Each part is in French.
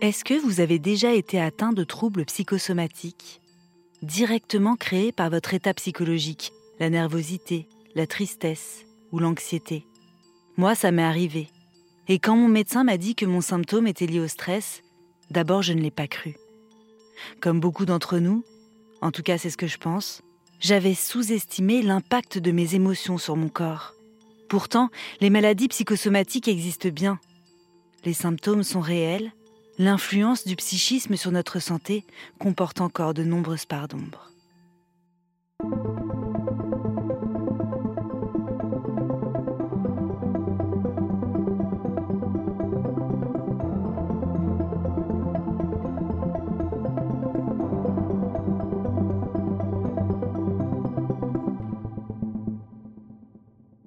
Est-ce que vous avez déjà été atteint de troubles psychosomatiques? Directement créés par votre état psychologique, la nervosité, la tristesse ou l'anxiété Moi, ça m'est arrivé. Et quand mon médecin m'a dit que mon symptôme était lié au stress, d'abord je ne l'ai pas cru. Comme beaucoup d'entre nous, en tout cas c'est ce que je pense, j'avais sous-estimé l'impact de mes émotions sur mon corps. Pourtant, les maladies psychosomatiques existent bien. Les symptômes sont réels l'influence du psychisme sur notre santé comporte encore de nombreuses parts d'ombre.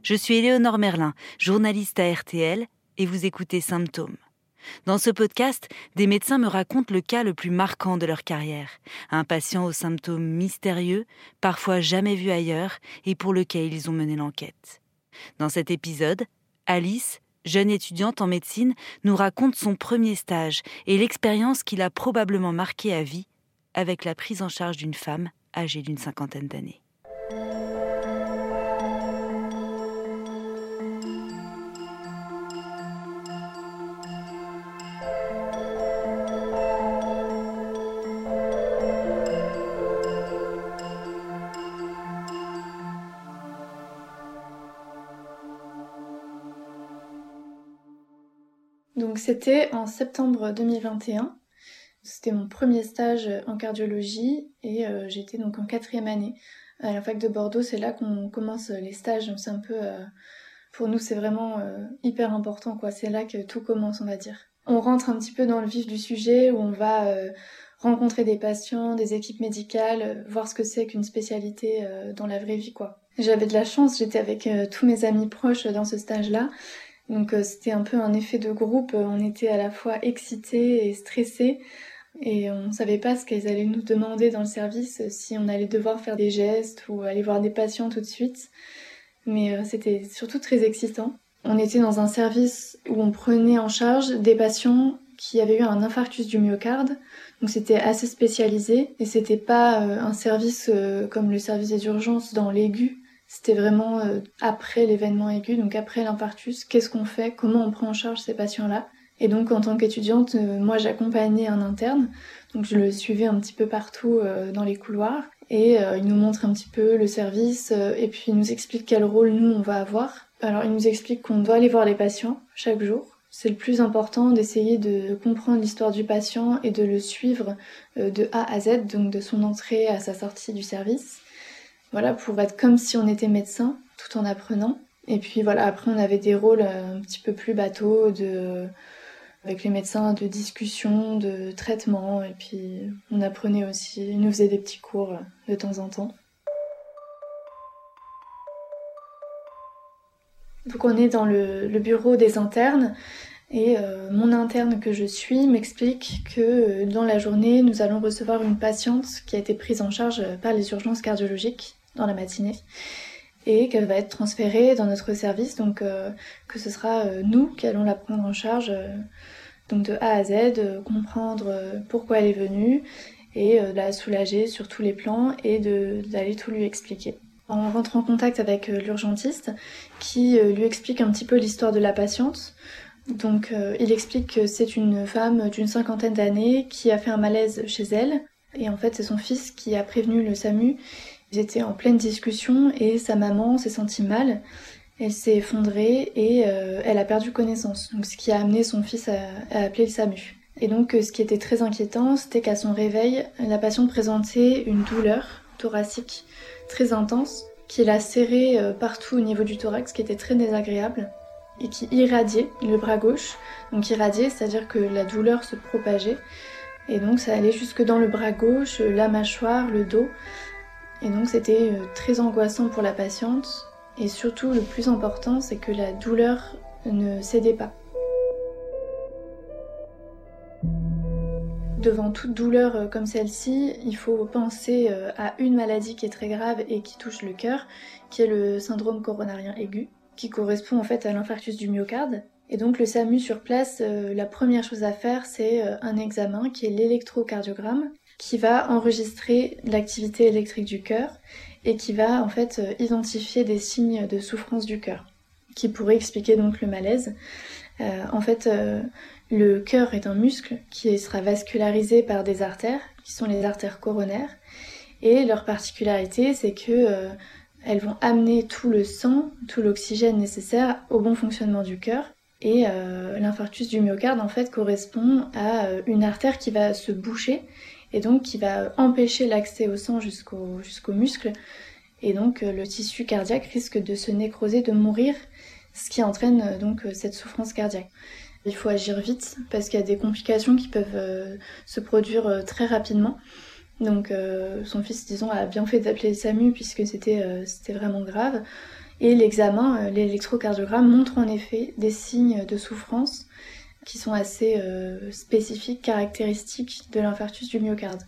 Je suis Éléonore Merlin, journaliste à RTL, et vous écoutez Symptômes. Dans ce podcast, des médecins me racontent le cas le plus marquant de leur carrière, un patient aux symptômes mystérieux, parfois jamais vu ailleurs, et pour lequel ils ont mené l'enquête. Dans cet épisode, Alice, jeune étudiante en médecine, nous raconte son premier stage et l'expérience qui l'a probablement marquée à vie avec la prise en charge d'une femme âgée d'une cinquantaine d'années. Donc c'était en septembre 2021. C'était mon premier stage en cardiologie et euh, j'étais donc en quatrième année à la fac de Bordeaux. C'est là qu'on commence les stages. C'est un peu, euh, pour nous c'est vraiment euh, hyper important quoi. C'est là que tout commence on va dire. On rentre un petit peu dans le vif du sujet où on va rencontrer des patients, des équipes médicales, voir ce que c'est qu'une spécialité dans la vraie vie quoi. J'avais de la chance, j'étais avec tous mes amis proches dans ce stage-là donc euh, c'était un peu un effet de groupe, on était à la fois excités et stressés et on savait pas ce qu'elles allaient nous demander dans le service, si on allait devoir faire des gestes ou aller voir des patients tout de suite. Mais euh, c'était surtout très excitant. On était dans un service où on prenait en charge des patients qui avaient eu un infarctus du myocarde. Donc c'était assez spécialisé et c'était pas euh, un service comme le service des urgences dans l'aigu c'était vraiment euh, après l'événement aigu, donc après l'infarctus, qu'est-ce qu'on fait, comment on prend en charge ces patients-là? Et donc en tant qu'étudiante, euh, moi j'accompagnais un interne, donc je le suivais un petit peu partout euh, dans les couloirs, et il nous montre un petit peu le service, et puis il nous explique quel rôle nous on va avoir. Alors il nous explique qu'on doit aller voir les patients chaque jour. C'est le plus important d'essayer de comprendre l'histoire du patient et de le suivre de A à Z, donc de son entrée à sa sortie du service. Voilà, pour être comme si on était médecin, tout en apprenant. Et puis voilà, après on avait des rôles euh, un petit peu plus bateaux de avec les médecins de discussion, de traitement, et puis on apprenait aussi, ils nous faisaient des petits cours euh, de temps en temps. Donc on est dans le, bureau des internes et euh, mon interne que je suis m'explique que dans la journée nous allons recevoir une patiente qui a été prise en charge par les urgences cardiologiques dans la matinée et qu'elle va être transférée dans notre service, donc euh, que ce sera euh, nous qui allons la prendre en charge, euh, donc de A à Z, comprendre pourquoi elle est venue et la soulager sur tous les plans et d'aller tout lui expliquer. On rentre en contact avec l'urgentiste qui lui explique un petit peu l'histoire de la patiente. Donc il explique que c'est une femme d'une cinquantaine d'années qui a fait un malaise chez elle et en fait c'est son fils qui a prévenu le SAMU ils étaient en pleine discussion et sa maman s'est sentie mal. Elle s'est effondrée et euh, elle a perdu connaissance. Donc ce qui a amené son fils à, appeler le SAMU. Et donc euh, ce qui était très inquiétant, c'était qu'à son réveil, la patiente présentait une douleur thoracique très intense qui l'a serrée euh, partout au niveau du thorax, qui était très désagréable et qui irradiait le bras gauche. Donc irradiait, c'est-à-dire que la douleur se propageait. Et donc ça allait jusque dans le bras gauche, la mâchoire, le dos. Et donc c'était euh, très angoissant pour la patiente. Et surtout, le plus important, c'est que la douleur ne cédait pas. Devant toute douleur euh, comme celle-ci, il faut penser euh, à une maladie qui est très grave et qui touche le cœur, qui est le syndrome coronarien aigu, qui correspond en fait à l'infarctus du myocarde. Et donc le SAMU sur place, la première chose à faire, c'est un examen qui est l'électrocardiogramme, qui va enregistrer l'activité électrique du cœur et qui va en fait identifier des signes de souffrance du cœur, qui pourraient expliquer donc le malaise. en fait, le cœur est un muscle qui sera vascularisé par des artères, qui sont les artères coronaires. Et leur particularité, c'est que euh, elles vont amener tout le sang, tout l'oxygène nécessaire au bon fonctionnement du cœur. Et euh, l'infarctus du myocarde, en fait, correspond à euh, une artère qui va se boucher et donc qui va empêcher l'accès au sang jusqu'au jusqu'au muscle. Et donc le tissu cardiaque risque de se nécroser, de mourir, ce qui entraîne donc cette souffrance cardiaque. Il faut agir vite parce qu'il y a des complications qui peuvent euh, se produire euh, très rapidement. Donc euh, son fils, disons, a bien fait d'appeler le SAMU puisque c'était vraiment grave. Et l'examen, l'électrocardiogramme montre en effet des signes de souffrance qui sont assez spécifiques, caractéristiques de l'infarctus du myocarde.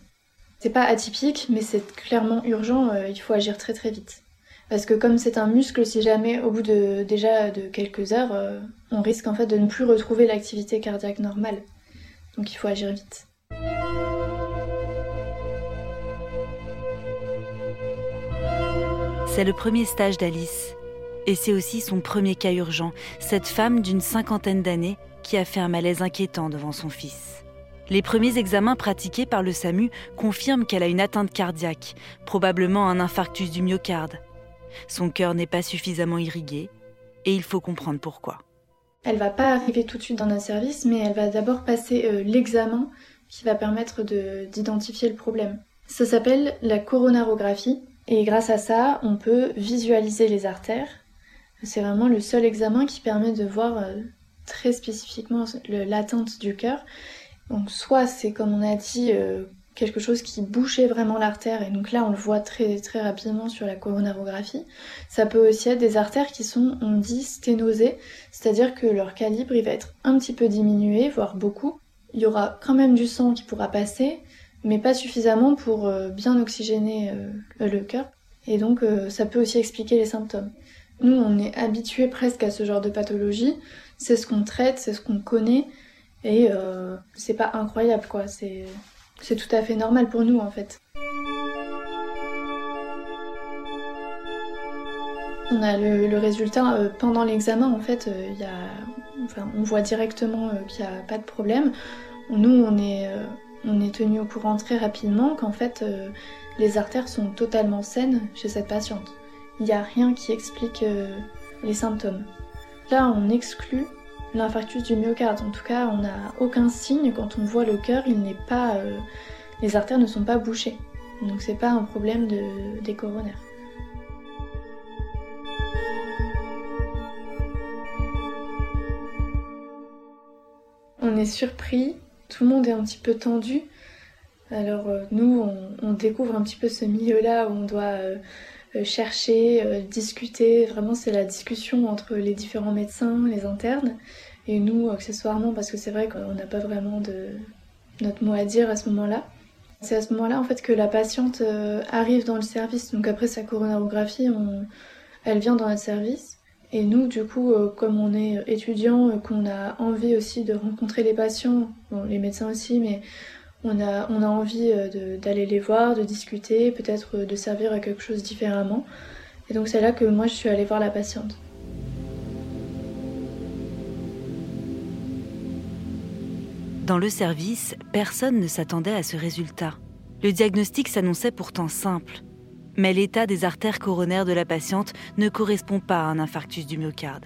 C'est pas atypique, mais c'est clairement urgent, il faut agir très très vite. Parce que comme c'est un muscle, si jamais au bout de déjà de quelques heures, euh, on risque en fait de ne plus retrouver l'activité cardiaque normale. Donc il faut agir vite. C'est le premier stage d'Alice. Et c'est aussi son premier cas urgent, cette femme d'une cinquantaine d'années qui a fait un malaise inquiétant devant son fils. Les premiers examens pratiqués par le SAMU confirment qu'elle a une atteinte cardiaque, probablement un infarctus du myocarde, son cœur n'est pas suffisamment irrigué et il faut comprendre pourquoi. Elle va pas arriver tout de suite dans un service, mais elle va d'abord passer euh, l'examen qui va permettre d'identifier le problème. Ça s'appelle la coronarographie et grâce à ça, on peut visualiser les artères. C'est vraiment le seul examen qui permet de voir euh, très spécifiquement l'atteinte du cœur. Donc soit c'est comme on a dit euh, quelque chose qui bouchait vraiment l'artère et donc là on le voit très rapidement sur la coronarographie. Ça peut aussi être des artères qui sont on dit sténosées, c'est-à-dire que leur calibre va être un petit peu diminué, voire beaucoup. Il y aura quand même du sang qui pourra passer, mais pas suffisamment pour euh, bien oxygéner euh, le cœur et donc ça peut aussi expliquer les symptômes. Nous on est habitués presque à ce genre de pathologie, c'est ce qu'on traite, c'est ce qu'on connaît et c'est pas incroyable quoi, c'est tout à fait normal pour nous en fait. On a le, résultat euh, pendant l'examen en fait, euh, on voit directement euh, qu'il n'y a pas de problème. Nous on est, on est tenu au courant très rapidement qu'en fait les artères sont totalement saines chez cette patiente. Il n'y a rien qui explique les symptômes. Là on exclut l'infarctus du myocarde. En tout cas, on n'a aucun signe quand on voit le cœur, il n'est pas, euh, les artères ne sont pas bouchées. Donc c'est pas un problème de, des coronaires. On est surpris, tout le monde est un petit peu tendu. Alors euh, nous, on, découvre un petit peu ce milieu-là où on doit euh, chercher, discuter. Vraiment, c'est la discussion entre les différents médecins, les internes et nous accessoirement parce que c'est vrai qu'on n'a pas vraiment de notre mot à dire à ce moment-là. C'est à ce moment-là en fait que la patiente euh, arrive dans le service. Donc après sa coronarographie, elle vient dans notre service. Et nous, du coup, euh, comme on est étudiant, euh, qu'on a envie aussi de rencontrer les patients, bon, les médecins aussi, mais on a, envie d'aller les voir, de discuter, peut-être de servir à quelque chose différemment. Et donc c'est là que moi je suis allée voir la patiente. Dans le service, personne ne s'attendait à ce résultat. Le diagnostic s'annonçait pourtant simple. Mais l'état des artères coronaires de la patiente ne correspond pas à un infarctus du myocarde.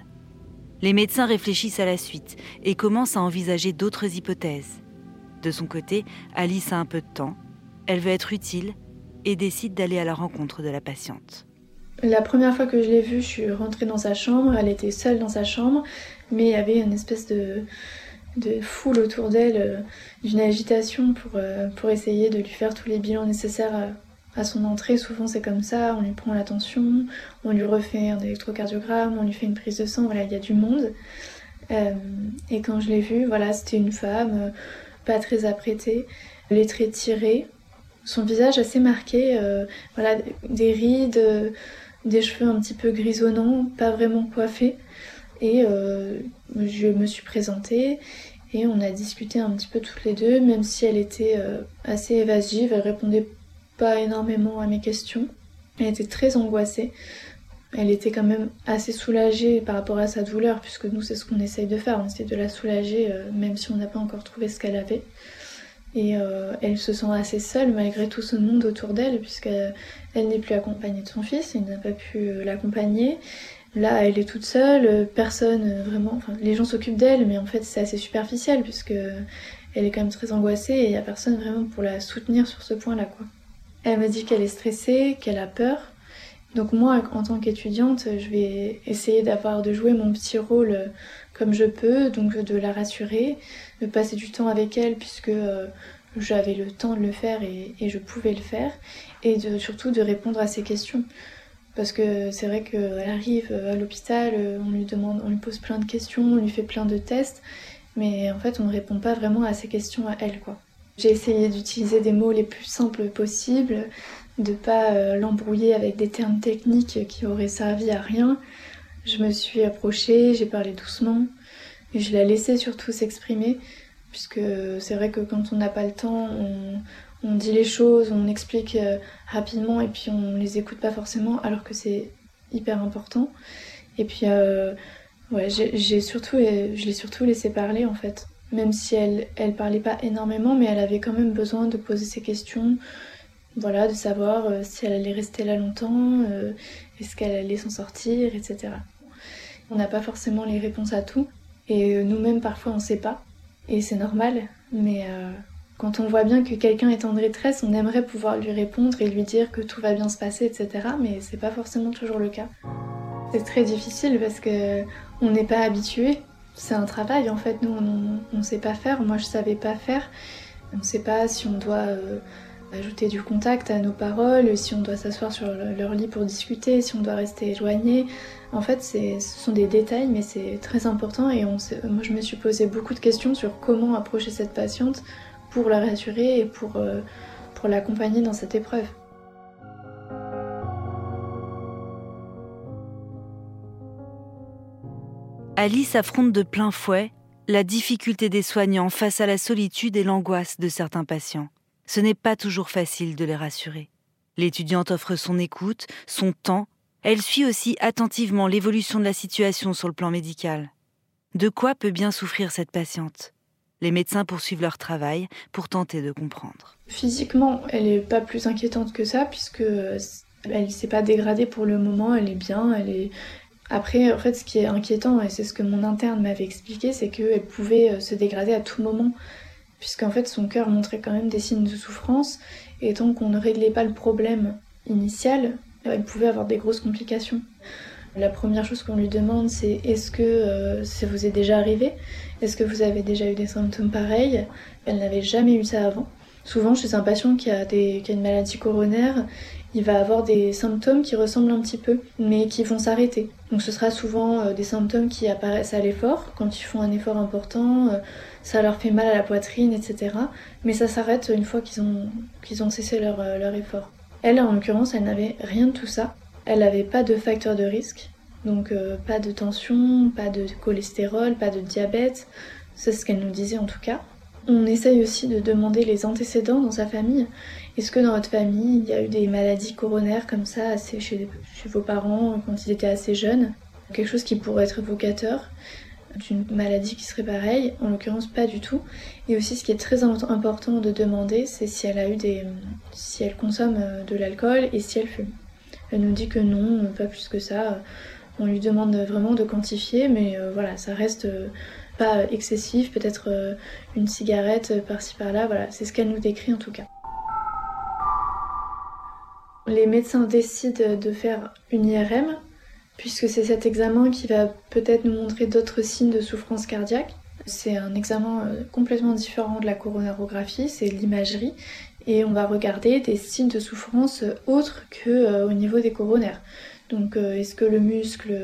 Les médecins réfléchissent à la suite et commencent à envisager d'autres hypothèses. De son côté, Alice a un peu de temps. Elle veut être utile et décide d'aller à la rencontre de la patiente. La première fois que je l'ai vue, je suis rentrée dans sa chambre. Elle était seule dans sa chambre, mais il y avait une espèce de, foule autour d'elle, euh, d'une agitation pour, euh, pour essayer de lui faire tous les bilans nécessaires à, son entrée. Souvent c'est comme ça, on lui prend l'attention, on lui refait un électrocardiogramme, on lui fait une prise de sang, voilà, il y a du monde. Euh, et quand je l'ai vue, voilà, c'était une femme pas très apprêtée, les traits tirés, son visage assez marqué, voilà, des rides, des cheveux un petit peu grisonnants, pas vraiment coiffés. Et je me suis présentée et on a discuté un petit peu toutes les deux, même si elle était assez évasive, elle répondait pas énormément à mes questions. Elle était très angoissée. Elle était quand même assez soulagée par rapport à sa douleur, puisque nous, c'est ce qu'on essaye de faire, on essaie de la soulager, euh, même si on n'a pas encore trouvé ce qu'elle avait. Et euh, elle se sent assez seule malgré tout ce monde autour d'elle, puisqu'elle n'est plus accompagnée de son fils, il n'a pas pu euh, l'accompagner. Là, elle est toute seule, personne vraiment. Enfin, les gens s'occupent d'elle, mais en fait, c'est assez superficiel, puisque elle est quand même très angoissée et il n'y a personne vraiment pour la soutenir sur ce point-là, quoi. Elle me dit qu'elle est stressée, qu'elle a peur, donc moi, en tant qu'étudiante, je vais essayer d'avoir de jouer mon petit rôle euh, comme je peux, donc de la rassurer, de passer du temps avec elle puisque euh, j'avais le temps de le faire et, je pouvais le faire, et de, surtout de répondre à ses questions. Parce que c'est vrai qu'elle arrive à l'hôpital, on lui demande, on lui pose plein de questions, on lui fait plein de tests, mais en fait on ne répond pas vraiment à ses questions à elle, quoi. J'ai essayé d'utiliser des mots les plus simples possibles, de pas euh, l'embrouiller avec des termes techniques qui auraient servi à rien. Je me suis approchée, j'ai parlé doucement et je l'ai laissé surtout s'exprimer puisque c'est vrai que quand on n'a pas le temps, on, dit les choses, on explique euh, rapidement et puis on les écoute pas forcément alors que c'est hyper important. Et puis euh, ouais, j'ai surtout, je l'ai surtout laissé parler en fait. Même si elle, elle parlait pas énormément, mais elle avait quand même besoin de poser ses questions, voilà, de savoir euh, si elle allait rester là longtemps, euh, est-ce qu'elle allait s'en sortir, etc. On n'a pas forcément les réponses à tout, et euh, nous-mêmes parfois on ne sait pas, et c'est normal, mais quand on voit bien que quelqu'un est en détresse, on aimerait pouvoir lui répondre et lui dire que tout va bien se passer, etc. Mais c'est pas forcément toujours le cas. C'est très difficile parce que on n'est pas habitué. C'est un travail en fait. Nous, on ne sait pas faire. Moi, je savais pas faire. On ne sait pas si on doit ajouter du contact à nos paroles, si on doit s'asseoir sur leur lit pour discuter, si on doit rester éloigné. En fait, ce sont des détails, mais c'est très important et moi je me suis posé beaucoup de questions sur comment approcher cette patiente pour la rassurer et euh, pour l'accompagner dans cette épreuve. Alice affronte de plein fouet la difficulté des soignants face à la solitude et l'angoisse de certains patients ce n'est pas toujours facile de les rassurer. L'étudiante offre son écoute, son temps, elle suit aussi attentivement l'évolution de la situation sur le plan médical. De quoi peut bien souffrir cette patiente? Les médecins poursuivent leur travail pour tenter de comprendre. Physiquement, elle n'est pas plus inquiétante que ça puisque elle ne s'est pas dégradée pour le moment, elle est bien, elle est après, en fait, ce qui est inquiétant, et c'est ce que mon interne m'avait expliqué, c'est qu'elle pouvait euh, se dégrader à tout moment puisqu'en fait son cœur montrait quand même des signes de souffrance, et tant qu'on ne réglait pas le problème initial, elle pouvait avoir des grosses complications. La première chose qu'on lui demande, c'est est-ce que euh, ça vous est déjà arrivé? Est-ce que vous avez déjà eu des symptômes pareils? Elle n'avait jamais eu ça avant. Souvent, chez un patient qui a, des, a une maladie coronaire, il va avoir des symptômes qui ressemblent un petit peu, mais qui vont s'arrêter. Donc ce sera souvent euh, des symptômes qui apparaissent à l'effort, quand ils font un effort important, euh, ça leur fait mal à la poitrine, etc. Mais ça s'arrête une fois qu'ils ont, qu'ils ont cessé leur, euh, leur effort. Elle, en l'occurrence, elle n'avait rien de tout ça. Elle n'avait pas de facteur de risque, donc pas de tension, pas de cholestérol, pas de diabète. C'est ce qu'elle nous disait en tout cas. On essaye aussi de demander les antécédents dans sa famille. Est-ce que dans votre famille, il y a eu des maladies coronaires comme ça chez, vos parents quand ils étaient assez jeunes? Quelque chose qui pourrait être évocateur d'une maladie qui serait pareille, en l'occurrence pas du tout. Et aussi ce qui est très important de demander, c'est si elle a eu des. si elle consomme euh, de l'alcool et si elle fume. Elle nous dit que non, pas plus que ça. On lui demande vraiment de quantifier, mais euh, voilà, ça reste euh, pas excessif, peut-être euh, une cigarette euh, par-ci par-là, voilà, c'est ce qu'elle nous décrit en tout cas. Les médecins décident de faire une IRM, puisque c'est cet examen qui va peut-être nous montrer d'autres signes de souffrance cardiaque. C'est un examen euh, complètement différent de la coronarographie, c'est l'imagerie, et on va regarder des signes de souffrance autres que au niveau des coronaires. Donc euh, est-ce que le muscle,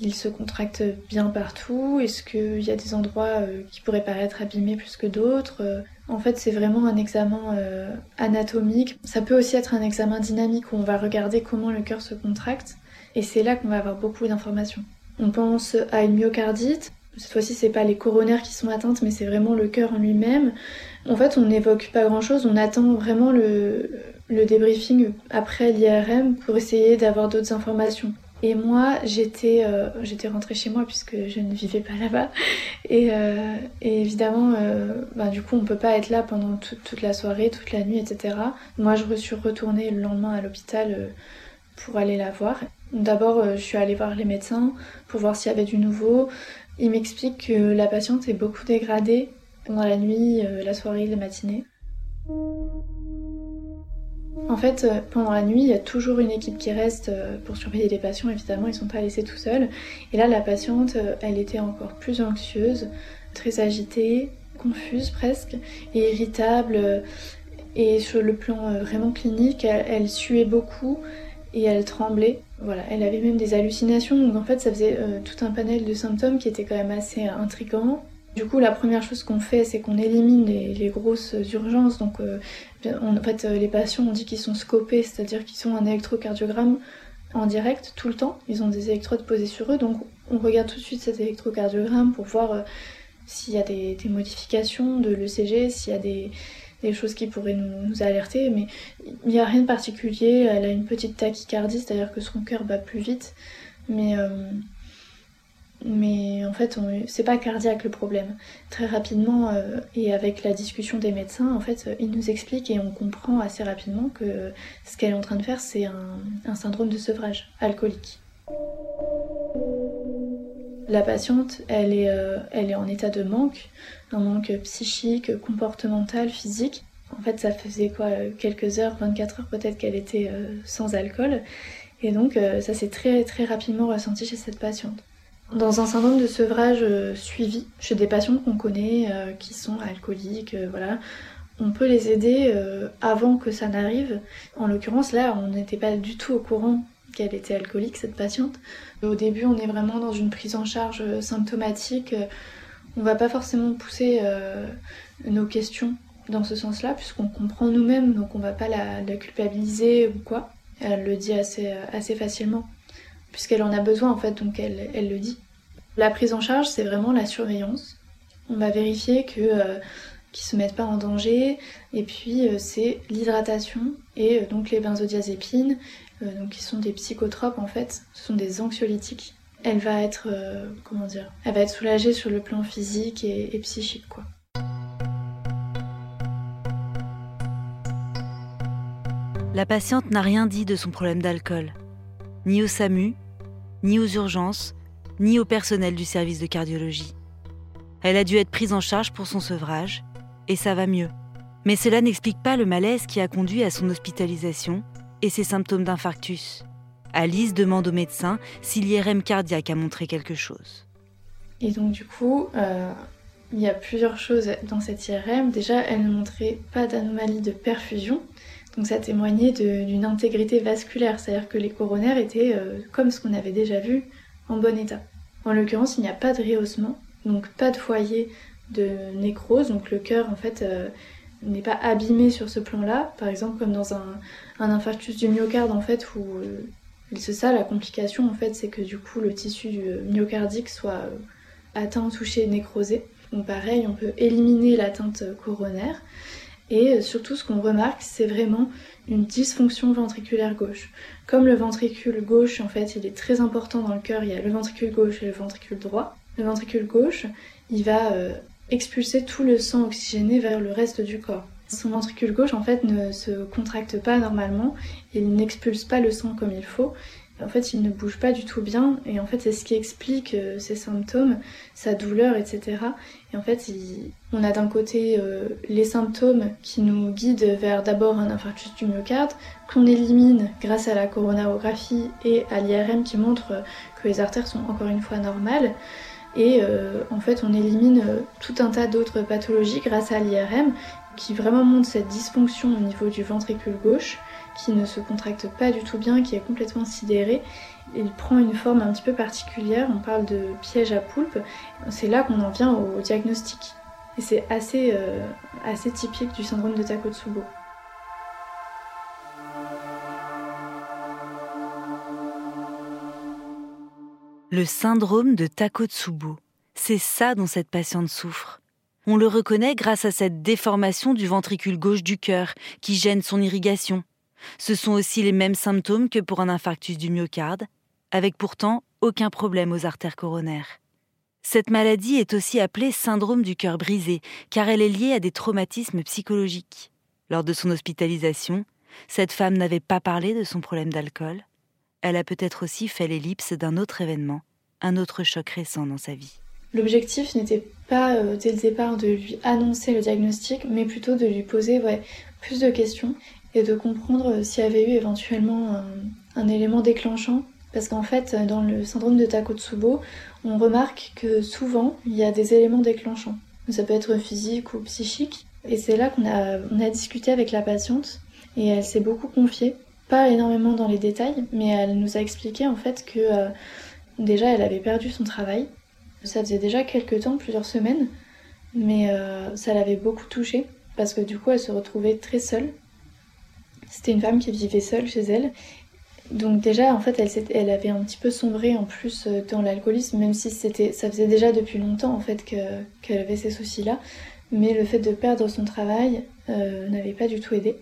il se contracte bien partout? Est-ce qu'il y a des endroits euh, qui pourraient paraître abîmés plus que d'autres? En fait, c'est vraiment un examen euh, anatomique. Ça peut aussi être un examen dynamique où on va regarder comment le cœur se contracte. Et c'est là qu'on va avoir beaucoup d'informations. On pense à une myocardite. Cette fois-ci, c'est pas les coronaires qui sont atteintes, mais c'est vraiment le cœur en lui-même. En fait, on n'évoque pas grand-chose. On attend vraiment le, le débriefing après l'IRM pour essayer d'avoir d'autres informations. Et moi, j'étais euh, j'étais rentrée chez moi puisque je ne vivais pas là-bas. Et, euh, évidemment, euh, bah, du coup, on peut pas être là pendant toute la soirée, toute la nuit, etc. Moi, je suis retournée le lendemain à l'hôpital pour aller la voir. D'abord, je suis allée voir les médecins pour voir s'il y avait du nouveau. Ils m'expliquent que la patiente est beaucoup dégradée pendant la nuit, la soirée, la matinée. En fait, euh, pendant la nuit, il y a toujours une équipe qui reste euh, pour surveiller les patients, évidemment, ils sont pas laissés tout seuls. Et là, la patiente, euh, elle était encore plus anxieuse, très agitée, confuse presque, et irritable. Et sur le plan vraiment clinique, elle, suait beaucoup et elle tremblait. Voilà, elle avait même des hallucinations, donc en fait, ça faisait tout un panel de symptômes qui était quand même assez intrigant. Du coup, la première chose qu'on fait, c'est qu'on élimine les, grosses urgences. Donc, euh, en fait, euh, les patients, on dit qu'ils sont scopés, c'est-à-dire qu'ils ont un électrocardiogramme en direct tout le temps. Ils ont des électrodes posées sur eux, donc on regarde tout de suite cet électrocardiogramme pour voir euh, s'il y a des, modifications de l'ECG, s'il y a des, choses qui pourraient nous, alerter. Mais il n'y a rien de particulier. Elle a une petite tachycardie, c'est-à-dire que son cœur bat plus vite. Mais mais en fait, c'est pas cardiaque le problème. Très rapidement, euh, et avec la discussion des médecins, en fait, ils nous expliquent et on comprend assez rapidement que ce qu'elle est en train de faire, c'est un, syndrome de sevrage alcoolique. La patiente, elle est, euh, elle est en état de manque, un manque psychique, comportemental, physique. En fait, ça faisait quoi Quelques heures, 24 heures peut-être qu'elle était euh, sans alcool. Et donc, ça s'est très très rapidement ressenti chez cette patiente. Dans un syndrome de sevrage euh, suivi, chez des patients qu'on connaît, euh, qui sont alcooliques, euh, voilà, on peut les aider avant que ça n'arrive. En l'occurrence, là, on n'était pas du tout au courant qu'elle était alcoolique, cette patiente. Au début, on est vraiment dans une prise en charge symptomatique. On va pas forcément pousser nos questions dans ce sens-là, puisqu'on comprend nous-mêmes, donc on va pas la, culpabiliser ou quoi. Elle le dit assez facilement puisqu'elle en a besoin en fait, donc elle, le dit. La prise en charge, c'est vraiment la surveillance. On va vérifier que euh, qu'ils se mettent pas en danger, et puis euh, c'est l'hydratation et euh, donc les benzodiazépines, qui sont des psychotropes en fait, ce sont des anxiolytiques. Elle va être comment dire, elle va être soulagée sur le plan physique et, et psychique quoi. La patiente n'a rien dit de son problème d'alcool, ni au SAMU, ni aux urgences, ni au personnel du service de cardiologie. Elle a dû être prise en charge pour son sevrage, et ça va mieux. Mais cela n'explique pas le malaise qui a conduit à son hospitalisation et ses symptômes d'infarctus. Alice demande au médecin si l'IRM cardiaque a montré quelque chose. Et donc du coup, euh, il y a plusieurs choses dans cette IRM. Déjà, elle ne montrait pas d'anomalie de perfusion, donc ça témoignait d'une intégrité vasculaire, c'est-à-dire que les coronaires étaient, euh, comme ce qu'on avait déjà vu, en bon état. En l'occurrence, il n'y a pas de rehaussement, donc pas de foyer de nécrose, donc le cœur en fait euh, n'est pas abîmé sur ce plan-là, par exemple comme dans un, infarctus du myocarde en fait où euh, c'est ça la complication en fait, c'est que du coup le tissu myocardique soit atteint, touché, nécrosé. Donc pareil, on peut éliminer l'atteinte coronaire. Et euh, surtout, ce qu'on remarque, c'est vraiment une dysfonction ventriculaire gauche. Comme le ventricule gauche, en fait, il est très important dans le cœur, il y a le ventricule gauche et le ventricule droit. Le ventricule gauche, il va euh, expulser tout le sang oxygéné vers le reste du corps. Son ventricule gauche, en fait, ne se contracte pas normalement, il n'expulse pas le sang comme il faut, en fait, il ne bouge pas du tout bien, et en fait, c'est ce qui explique euh, ses symptômes, sa douleur, etc. Et en fait, on a d'un côté euh, les symptômes qui nous guident vers d'abord un infarctus du myocarde, qu'on élimine grâce à la coronarographie et à l'IRM qui montre que les artères sont encore une fois normales. Et euh, en fait, on élimine tout un tas d'autres pathologies grâce à l'IRM qui vraiment montre cette dysfonction au niveau du ventricule gauche qui ne se contracte pas du tout bien, qui est complètement sidéré. Il prend une forme un petit peu particulière, on parle de piège à poulpe. C'est là qu'on en vient au diagnostic. Et c'est assez, euh, typique du syndrome de Takotsubo. Le syndrome de Takotsubo, c'est ça dont cette patiente souffre. On le reconnaît grâce à cette déformation du ventricule gauche du cœur qui gêne son irrigation. Ce sont aussi les mêmes symptômes que pour un infarctus du myocarde, avec pourtant aucun problème aux artères coronaires. Cette maladie est aussi appelée syndrome du cœur brisé, car elle est liée à des traumatismes psychologiques. Lors de son hospitalisation, cette femme n'avait pas parlé de son problème d'alcool. Elle a peut-être aussi fait l'ellipse d'un autre événement, un autre choc récent dans sa vie. L'objectif n'était pas euh, dès le départ de lui annoncer le diagnostic, mais plutôt de lui poser plus de questions et de comprendre euh, s'il y avait eu éventuellement un, élément déclenchant. Parce qu'en fait, dans le syndrome de Takotsubo, on remarque que souvent, il y a des éléments déclenchants. Ça peut être physique ou psychique. Et c'est là qu'on a, on a discuté avec la patiente et elle s'est beaucoup confiée. Pas énormément dans les détails, mais elle nous a expliqué en fait que euh, déjà elle avait perdu son travail. Ça faisait déjà quelques temps, plusieurs semaines, mais euh, ça l'avait beaucoup touchée parce que du coup elle se retrouvait très seule. C'était une femme qui vivait seule chez elle donc déjà, en fait, elle, avait un petit peu sombré en plus euh, dans l'alcoolisme, même si c'était, ça faisait déjà depuis longtemps en fait qu'elle avait ces soucis-là. Mais le fait de perdre son travail euh, n'avait pas du tout aidé.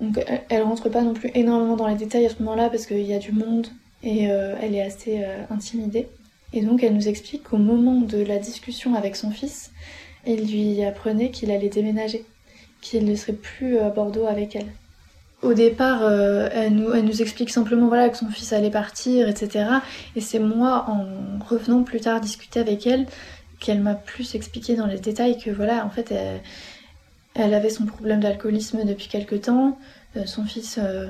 Donc elle, elle, rentre pas non plus énormément dans les détails à ce moment-là parce qu'il y a du monde et euh, elle est assez euh, intimidée. Et donc elle nous explique qu'au moment de la discussion avec son fils, il lui apprenait qu'il allait déménager, qu'il ne serait plus à Bordeaux avec elle. Au départ, euh, elle, nous, elle, nous, explique simplement voilà, que son fils allait partir, etc. Et c'est moi, en revenant plus tard discuter avec elle, qu'elle m'a plus expliqué dans les détails que voilà, en fait, elle, avait son problème d'alcoolisme depuis quelque temps. Euh, son fils, euh,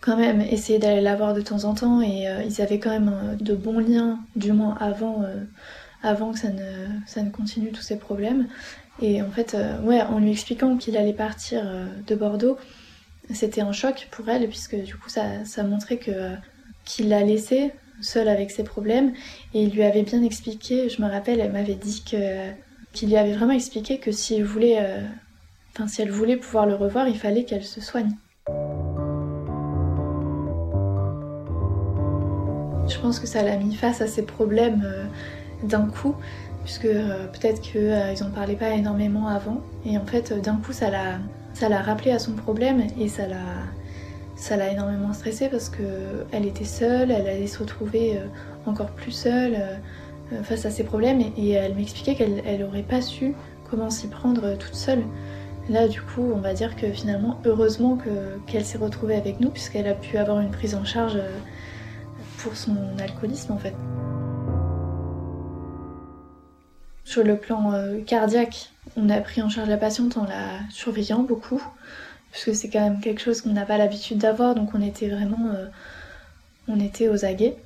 quand même, essayait d'aller la voir de temps en temps et ils avaient quand même de bons liens, du moins avant, avant que ça ne, ça ne continue tous ces problèmes. Et en fait, ouais, en lui expliquant qu'il allait partir de Bordeaux, c'était un choc pour elle puisque du coup ça, ça montrait que qu'il l'a laissée seule avec ses problèmes et il lui avait bien expliqué, je me rappelle, elle m'avait dit que qu'il lui avait vraiment expliqué que si elle voulait euh, pouvoir le revoir, il fallait qu'elle se soigne. Je pense que ça l'a mis face à ses problèmes euh, d'un coup puisque euh, peut-être qu'ils euh, n'en parlaient pas énormément avant et en fait d'un coup ça l'a ça l'a rappelé à son problème et ça l'a ça l'a énormément stressée parce que elle était seule, elle allait se retrouver euh, encore plus seule euh, face à ses problèmes et, elle m'expliquait qu'elle elle aurait pas su comment s'y prendre toute seule. Là du coup on va dire que finalement heureusement que, qu'elle s'est retrouvée avec nous puisqu'elle a pu avoir une prise en charge euh, pour son alcoolisme en fait. Sur le plan cardiaque, on a pris en charge la patiente en la surveillant beaucoup, puisque c'est quand même quelque chose qu'on n'a pas l'habitude d'avoir, donc on était vraiment euh, on était aux aguets.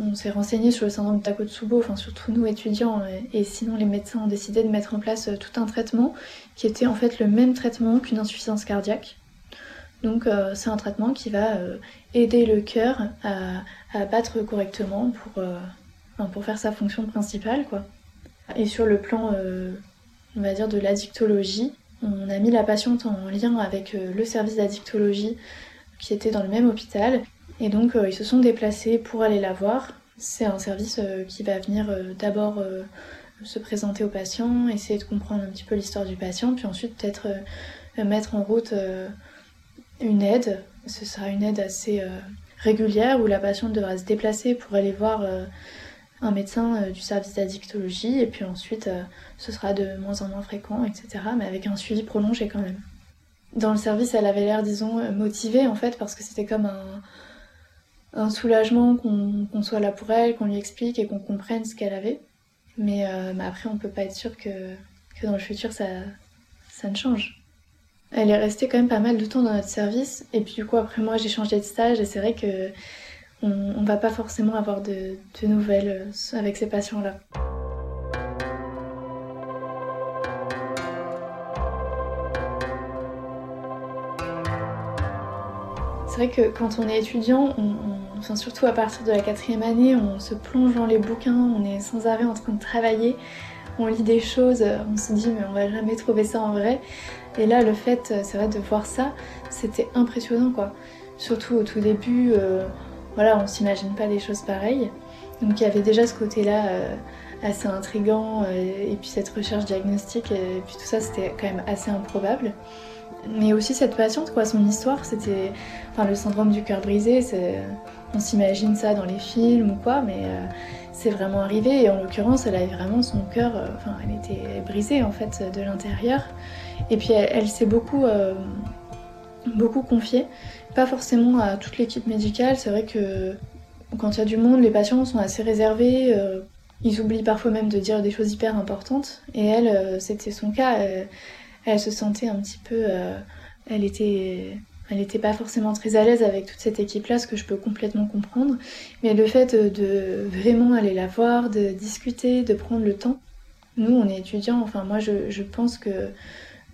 On s'est renseigné sur le syndrome de Takotsubo, enfin surtout nous étudiants, et, et, sinon les médecins ont décidé de mettre en place euh, tout un traitement qui était en fait le même traitement qu'une insuffisance cardiaque. Donc euh, c'est un traitement qui va euh, aider le cœur à, à, battre correctement euh, pour faire sa fonction principale. Quoi. Et sur le plan on va dire de l'addictologie. On a mis la patiente en lien avec euh, le service d'addictologie qui était dans le même hôpital. Et donc euh, ils se sont déplacés pour aller la voir. C'est un service euh, qui va venir d'abord se présenter au patient, essayer de comprendre un petit peu l'histoire du patient, puis ensuite peut-être mettre en route une aide. Ce sera une aide assez régulière où la patiente devra se déplacer pour aller voir un médecin du service d'addictologie, et puis ensuite ce sera de moins en moins fréquent, etc. Mais avec un suivi prolongé quand même. Dans le service, elle avait l'air, disons, euh, motivée en fait, parce que c'était comme un, soulagement qu'on qu soit là pour elle, qu'on lui explique et qu'on comprenne ce qu'elle avait. Mais, euh, mais, après, on peut pas être sûr que, que dans le futur ça, ça ne change. Elle est restée quand même pas mal de temps dans notre service, et puis du coup, après moi, j'ai changé de stage, et c'est vrai que on ne va pas forcément avoir de, de nouvelles avec ces patients-là. Vrai que quand on est étudiant, on, enfin surtout à partir de la quatrième année, on se plonge dans les bouquins, on est sans arrêt en train de travailler, on lit des choses, on se dit mais on va jamais trouver ça en vrai. Et là, le fait, c'est vrai, de voir ça, c'était impressionnant quoi. Surtout au tout début, euh, voilà, on s'imagine pas des choses pareilles. Donc il y avait déjà ce côté-là assez intrigant et puis cette recherche diagnostique et puis tout ça c'était quand même assez improbable. Mais aussi cette patiente, quoi, son histoire, c'était. Enfin, le syndrome du cœur brisé, on s'imagine ça dans les films ou quoi, mais c'est vraiment arrivé. Et en l'occurrence elle avait vraiment son cœur, euh, enfin elle était brisée en fait de l'intérieur. Et puis elle, s'est beaucoup, euh, beaucoup confiée, pas forcément à toute l'équipe médicale, c'est vrai que quand il y a du monde les patients sont assez réservés, euh, ils oublient parfois même de dire des choses hyper importantes. Et elle c'était son cas, se sentait un petit peu, elle était elle n'était pas forcément très à l'aise avec toute cette équipe-là, ce que je peux complètement comprendre. Mais le fait de vraiment aller la voir, de discuter, de prendre le temps. Nous, on est étudiants, enfin moi je, pense que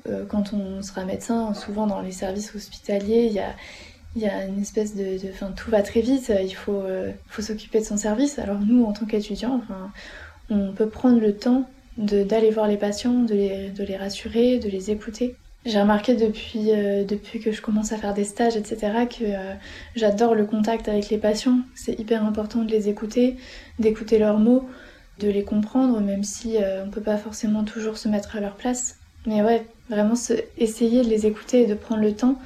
euh, quand on sera médecin, souvent dans les services hospitaliers, il y a, y a une espèce de... Enfin, tout va très vite, il faut, euh, faut s'occuper de son service. Alors nous, en tant qu'étudiants, enfin, on peut prendre le temps d'aller voir les patients, de les, de les rassurer, de les écouter. J'ai remarqué depuis, euh, depuis que je commence à faire des stages, etc., que euh, j'adore le contact avec les patients. C'est hyper important de les écouter, d'écouter leurs mots, de les comprendre, même si euh, on ne peut pas forcément toujours se mettre à leur place. Mais ouais, vraiment essayer de les écouter et de prendre le temps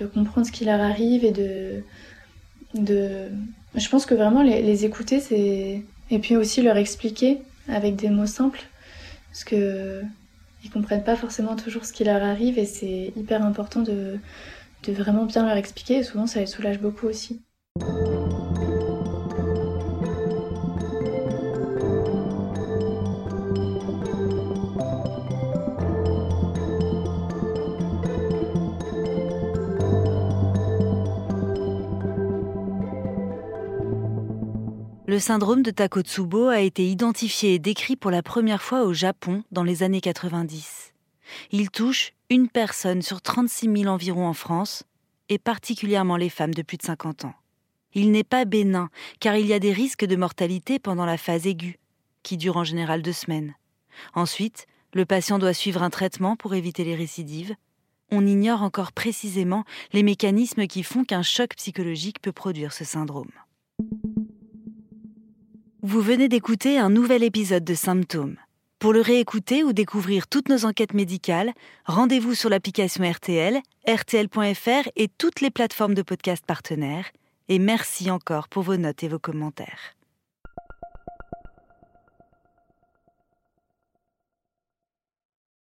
de comprendre ce qui leur arrive et de... de... Je pense que vraiment les, les écouter, c'est... Et puis aussi leur expliquer avec des mots simples. Parce que ils comprennent pas forcément toujours ce qui leur arrive et c'est hyper important de, de vraiment bien leur expliquer et souvent ça les soulage beaucoup aussi. Le syndrome de Takotsubo a été identifié et décrit pour la première fois au Japon dans les années 90. Il touche une personne sur 36 000 environ en France, et particulièrement les femmes de plus de 50 ans. Il n'est pas bénin, car il y a des risques de mortalité pendant la phase aiguë, qui dure en général deux semaines. Ensuite, le patient doit suivre un traitement pour éviter les récidives. On ignore encore précisément les mécanismes qui font qu'un choc psychologique peut produire ce syndrome. Vous venez d'écouter un nouvel épisode de Symptômes. Pour le réécouter ou découvrir toutes nos enquêtes médicales, rendez-vous sur l'application RTL, rtl.fr et toutes les plateformes de podcast partenaires. Et merci encore pour vos notes et vos commentaires.